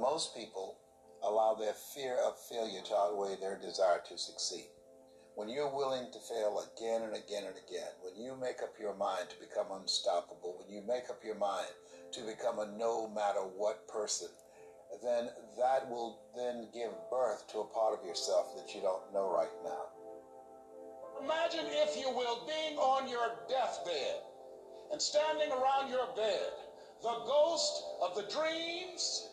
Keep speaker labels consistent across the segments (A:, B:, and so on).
A: most people allow their fear of failure to outweigh their desire to succeed. When you're willing to fail again and again and again, when you make up your mind to become unstoppable, when you make up your mind to become a no matter what person, then that will then give birth to a part of yourself that you don't know right now.
B: Imagine, if you will, being on your deathbed and standing around your bed, the ghost of the dreams,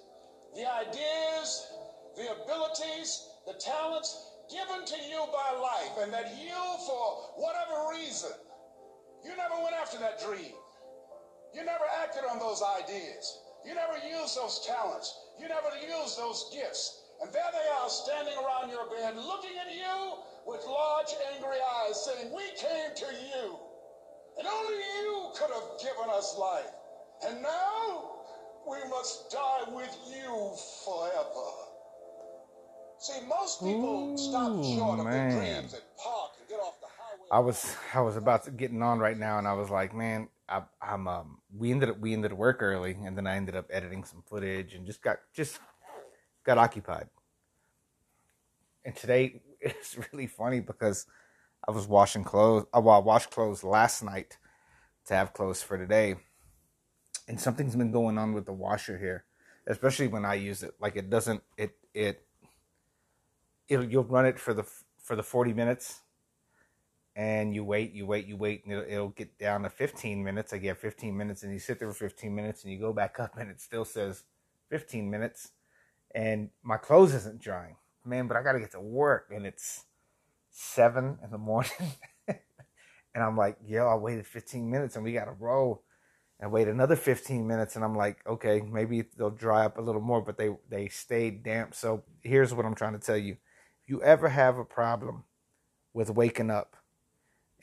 B: the ideas, the abilities, the talents given to you by life, and that you, for whatever reason, you never went after that dream. You never acted on those ideas. You never used those talents. You never used those gifts. And there they are standing around your bed looking at you with large angry eyes saying, we came to you and only you could have given us life. And now we must die with you forever. See, most people
C: Ooh,
B: stop short of their dreams and park and get off the highway.
C: I was I was about to getting on right now, and I was like, man, I, I'm um we ended up we ended up work early, and then I ended up editing some footage and just got just got occupied. And today it's really funny because I was washing clothes. uh, Well, I washed clothes last night to have clothes for today, and something's been going on with the washer here, especially when I use it. Like it doesn't it it it'll you'll run it for the for the 40 minutes and you wait, you wait, you wait, and it'll, it'll get down to 15 minutes. I get 15 minutes, and you sit there for 15 minutes, and you go back up, and it still says 15 minutes, and my clothes isn't drying, man. But I gotta get to work, and it's seven in the morning, and I'm like, yo, I waited 15 minutes, and we gotta roll, and wait another 15 minutes, and I'm like, okay, maybe they'll dry up a little more, but they they stayed damp. So here's what I'm trying to tell you: if you ever have a problem with waking up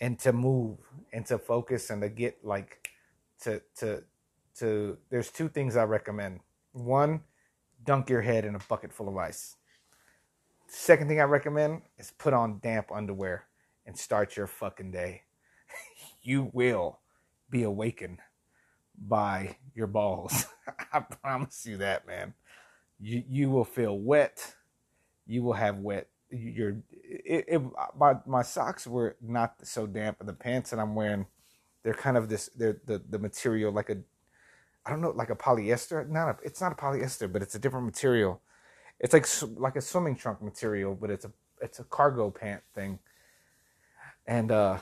C: and to move and to focus and to get like to to to there's two things I recommend. One, dunk your head in a bucket full of ice. Second thing I recommend is put on damp underwear and start your fucking day. you will be awakened by your balls. I promise you that, man. You you will feel wet. You will have wet your it, it, my my socks were not so damp, and the pants that I'm wearing, they're kind of this. They're the the material like a, I don't know, like a polyester. Not a, it's not a polyester, but it's a different material. It's like like a swimming trunk material, but it's a it's a cargo pant thing. And uh,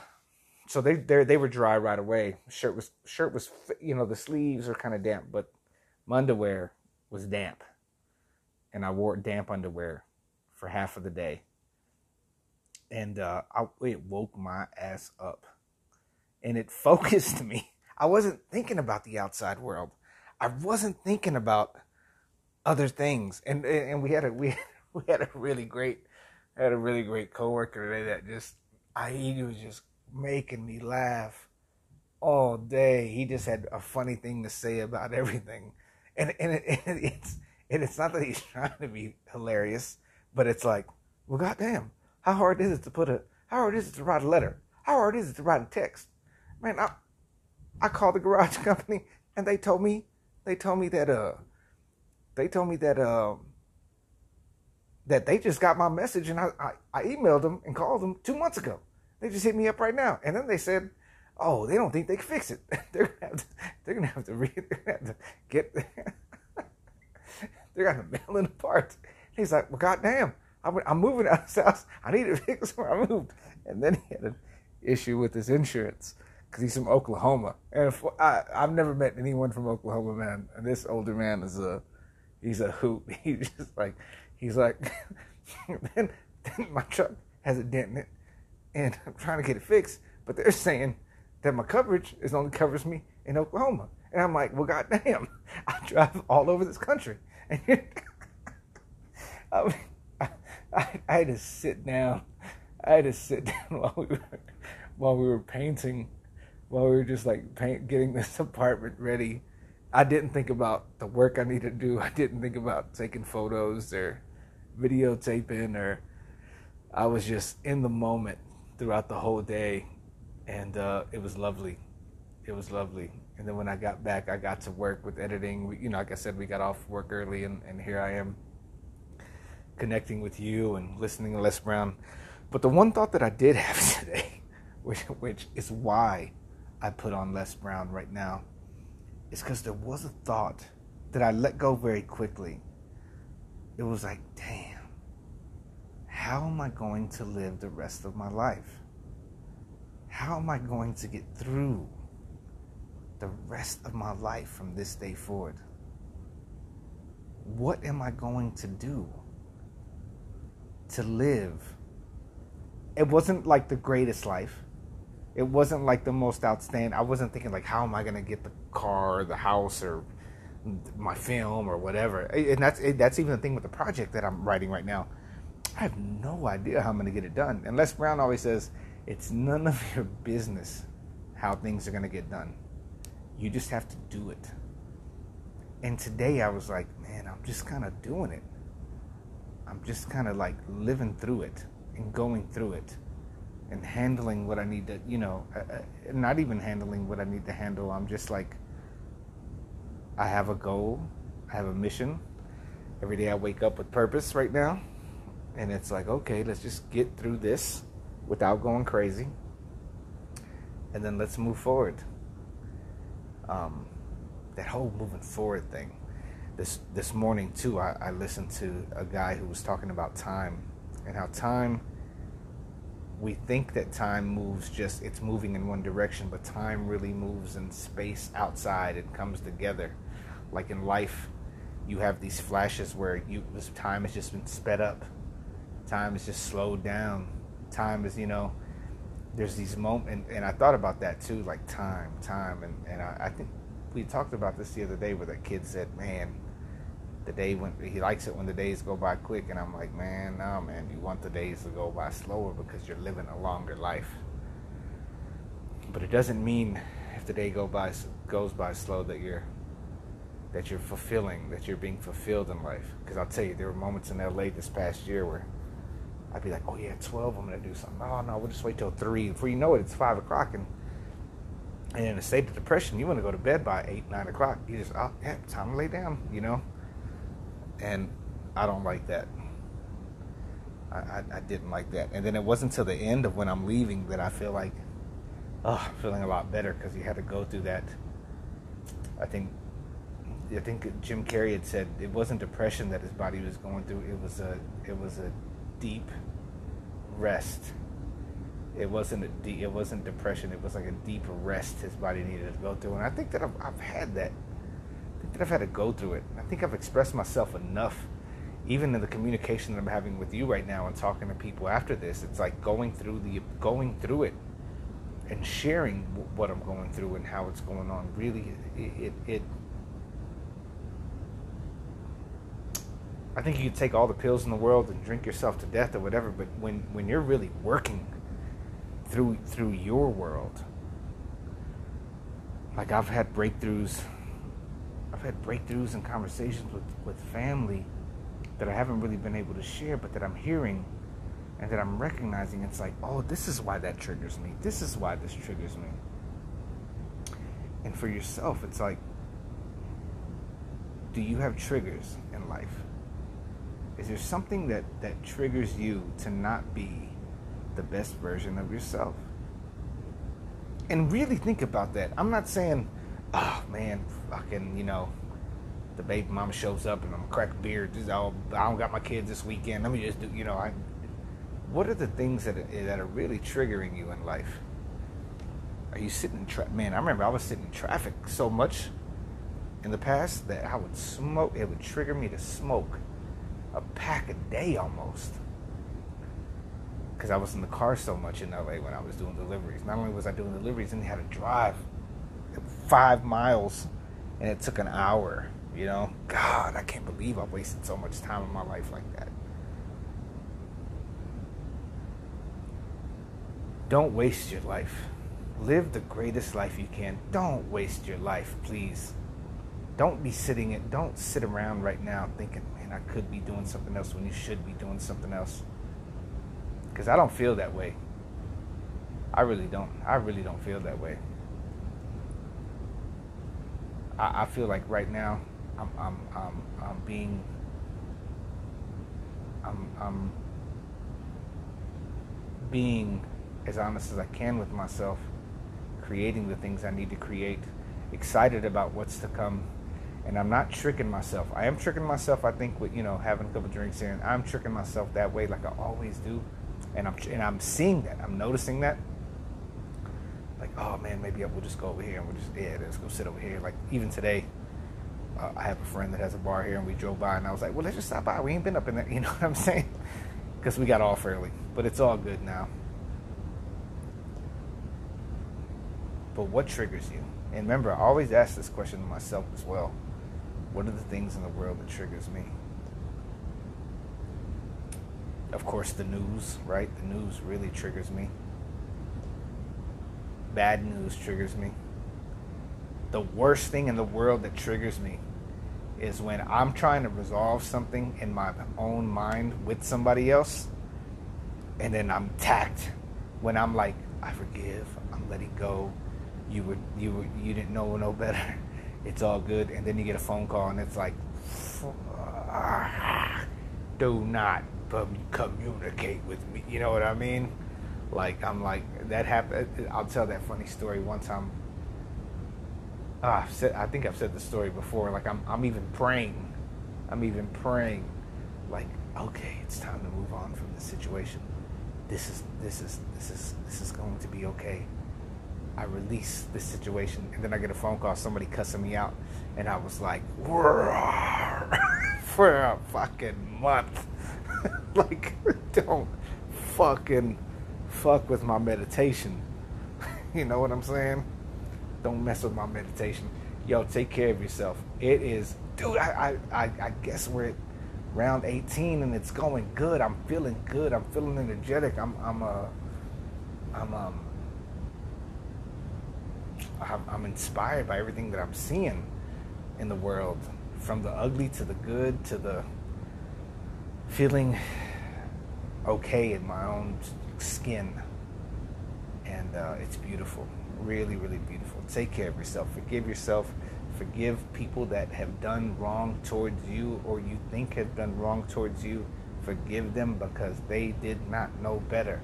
C: so they they were dry right away. Shirt was shirt was you know the sleeves are kind of damp, but my underwear was damp, and I wore damp underwear for half of the day and uh, I, it woke my ass up, and it focused me. I wasn't thinking about the outside world. I wasn't thinking about other things, and and we had a we we had a really great had a really great coworker today that just I he was just making me laugh all day. He just had a funny thing to say about everything, and and, it, and it's and it's not that he's trying to be hilarious, but it's like, well, goddamn, how hard is it to put a how hard is it to write a letter? How hard is it to write a text? Man, I I called the garage company and they told me they told me that uh they told me that um that they just got my message and I, I, I emailed them and called them two months ago. They just hit me up right now. And then they said, Oh, they don't think they can fix it. they're gonna have to they're gonna have to gonna have to get they're gonna mail it apart. He's like, Well goddamn, I'm, I'm moving out of this house. I need to fix where I moved. And then he had an issue with his insurance because he's from Oklahoma. And if, I, I've never met anyone from Oklahoma, man. And this older man is a, he's a hoot. He's just like, he's like, then, then my truck has a dent in it, and I'm trying to get it fixed. But they're saying that my coverage is only covers me in Oklahoma. And I'm like, well, goddamn, I drive all over this country. And I, I, I, had to sit down. I had to sit down while we were while we were painting, while we were just like paint, getting this apartment ready. I didn't think about the work I needed to do. I didn't think about taking photos or videotaping or I was just in the moment throughout the whole day and uh, it was lovely. It was lovely. And then when I got back, I got to work with editing. We, you know, like I said, we got off work early, and, and here I am connecting with you and listening to Les Brown. But the one thought that I did have today, which, which is why I put on Les Brown right now, is because there was a thought that I let go very quickly. It was like, damn, how am I going to live the rest of my life? How am I going to get through the rest of my life from this day forward? What am I going to do to live? It wasn't like the greatest life. It wasn't like the most outstanding. I wasn't thinking like, how am I going to get the car, or the house, or my film, or whatever. And that's that's even the thing with the project that I'm writing right now. I have no idea how I'm going to get it done. And Les Brown always says, it's none of your business how things are going to get done. You just have to do it. And today I was like, man, I'm just kind of doing it. I'm just kind of like living through it and going through it and handling what I need to, you know, uh, uh, not even handling what I need to handle. I'm just like, I have a goal, I have a mission. Every day I wake up with purpose right now. And it's like, okay, let's just get through this without going crazy. And then let's move forward. Um, that whole moving forward thing. This this morning too, I, I listened to a guy who was talking about time and how time we think that time moves just it's moving in one direction, but time really moves in space outside. It comes together. Like in life, you have these flashes where you this time has just been sped up. Time is just slowed down time is, you know, there's these moments, and, and I thought about that too, like time, time, and, and I, I think we talked about this the other day where the kid said, man, the day when he likes it when the days go by quick, and I'm like, man, no, man, you want the days to go by slower because you're living a longer life. But it doesn't mean if the day go by goes by slow that you're that you're fulfilling, that you're being fulfilled in life. Because I'll tell you, there were moments in LA this past year where I'd be like, oh yeah, 12, I'm gonna do something. Oh no, we'll just wait till three. Before you know it, it's five o'clock, and and in a state of depression, you want to go to bed by eight, nine o'clock. You just, oh yeah, time to lay down, you know. And I don't like that. I, I, I didn't like that. And then it wasn't till the end of when I'm leaving that I feel like, oh, I'm feeling a lot better because you had to go through that. I think I think Jim Carrey had said it wasn't depression that his body was going through. It was a it was a deep rest. It wasn't a deep, it wasn't depression. It was like a deep rest his body needed to go through. And I think that I've, I've had that. I think that I've had to go through it. I think I've expressed myself enough, even in the communication that I'm having with you right now and talking to people after this. It's like going through the going through it and sharing what I'm going through and how it's going on. Really, it, it, it I think you could take all the pills in the world and drink yourself to death or whatever, but when, when you're really working through through your world, like I've had breakthroughs, I've had breakthroughs and conversations with, with family that I haven't really been able to share, but that I'm hearing and that I'm recognizing it's like, oh, this is why that triggers me. This is why this triggers me. And for yourself, it's like, do you have triggers in life? Is there something that, that triggers you to not be the best version of yourself? And really think about that. I'm not saying, oh man, fucking, you know, the baby mama shows up and I'm crack beer. Just, oh, I don't got my kids this weekend. Let me just do, you know, I. What are the things that are, that are really triggering you in life? Are you sitting in? Man, I remember I was sitting in traffic so much in the past that I would smoke. It would trigger me to smoke a pack a day almost. Because I was in the car so much in LA when I was doing deliveries. Not only was I doing deliveries, and had to drive five miles, and it took an hour. You know, God, I can't believe I wasted so much time in my life like that. Don't waste your life. Live the greatest life you can. Don't waste your life, please. Don't be sitting it. Don't sit around right now thinking, I could be doing something else when you should be doing something else. Because I don't feel that way. I really don't. I really don't feel that way. I, I feel like right now I'm I'm I'm, I'm being I'm I'm being as honest as I can with myself, creating the things I need to create, excited about what's to come, and I'm not tricking myself. I am tricking myself, I think, with you know having a couple drinks here, and I'm tricking myself that way, like I always do, and I'm and I'm seeing that, I'm noticing that. Like, oh man, maybe I will just go over here and we'll just yeah, let's go sit over here. Like even today, uh, I have a friend that has a bar here, and we drove by, and I was like, well, let's just stop by. We ain't been up in there, you know what I'm saying? Because we got off early, but it's all good now. But what triggers you? And remember, I always ask this question to myself as well. What are the things in the world that triggers me? Of course, the news, right? The news really triggers me. Bad news triggers me. The worst thing in the world that triggers me is when I'm trying to resolve something in my own mind with somebody else, and then I'm tacked when I'm like, I forgive, I'm letting go, you were you were you didn't know no better. It's all good, and then you get a phone call, and it's like, do not communicate with me. You know what I mean? Like I'm like that happened. I'll tell that funny story one time. Uh, I've said, I think I've said the story before. Like I'm, I'm even praying. I'm even praying. Like, okay, it's time to move on from this situation. This is, this is, this is, this is going to be okay. I release this situation, and then I get a phone call, somebody cussing me out, and I was like, for a fucking month. like, don't fucking fuck with my meditation. you know what I'm saying? Don't mess with my meditation. Yo, take care of yourself. It is, dude. I I, I guess we're at round 18 and it's going good. I'm feeling good. I'm feeling energetic. I'm I'm uh I'm um I'm inspired by everything that I'm seeing in the world, from the ugly to the good to the feeling okay in my own skin. And uh, it's beautiful, really, really beautiful. Take care of yourself, forgive yourself, forgive people that have done wrong towards you or you think have done wrong towards you. Forgive them because they did not know better.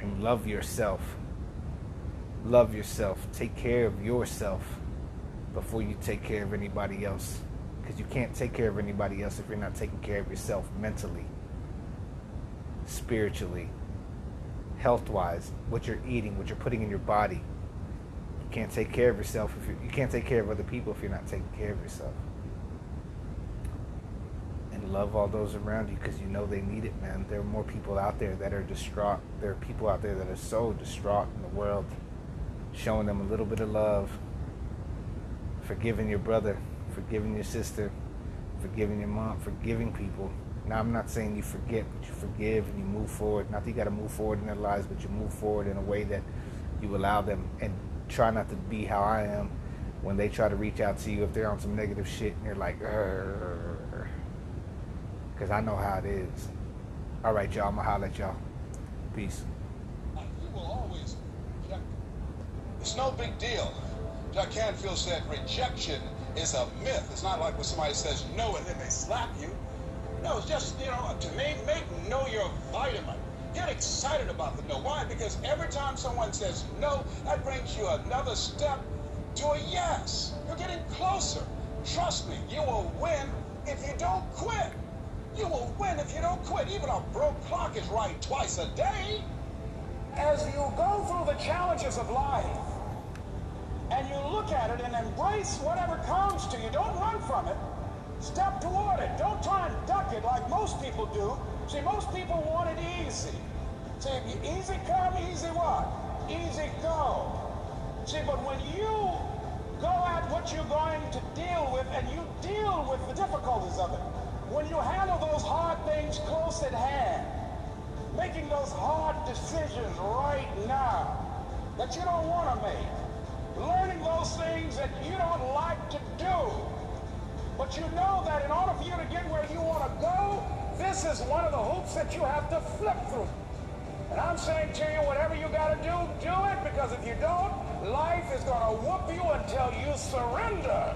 C: And love yourself love yourself, take care of yourself before you take care of anybody else. Because you can't take care of anybody else if you're not taking care of yourself mentally, spiritually, health wise, what you're eating, what you're putting in your body. You can't take care of yourself if you can't take care of other people if you're not taking care of yourself. And love all those around you because you know they need it, man. There are more people out there that are distraught. There are people out there that are so distraught in the world showing them a little bit of love, forgiving your brother, forgiving your sister, forgiving your mom, forgiving people. Now, I'm not saying you forget, but you forgive and you move forward. Not that you got to move forward in their lives, but you move forward in a way that you allow them and try not to be how I am when they try to reach out to you if they're on some negative shit and you're like, because I know how it is. All right, y'all. I'm going to holler at y'all. Peace.
B: It's no big deal. Jack Canfield said rejection is a myth. It's not like when somebody says no and then they slap you. No, it's just, you know, to me, make no your vitamin. Get excited about the no. Why? Because every time someone says no, that brings you another step to a yes. You're getting closer. Trust me, you will win if you don't quit. You will win if you don't quit. Even a broke clock is right twice a day. As you go through the challenges of life, and you look at it and embrace whatever comes to you. Don't run from it. Step toward it. Don't try and duck it like most people do. See, most people want it easy. See, easy come, easy what? Easy go. See, but when you go at what you're going to deal with and you deal with the difficulties of it, when you handle those hard things close at hand, making those hard decisions right now that you don't want to make, learning those things that you don't like to do. But you know that in order for you to get where you want to go, this is one of the hoops that you have to flip through. And I'm saying to you, whatever you got to do, do it, because if you don't, Life is going to whoop you until you surrender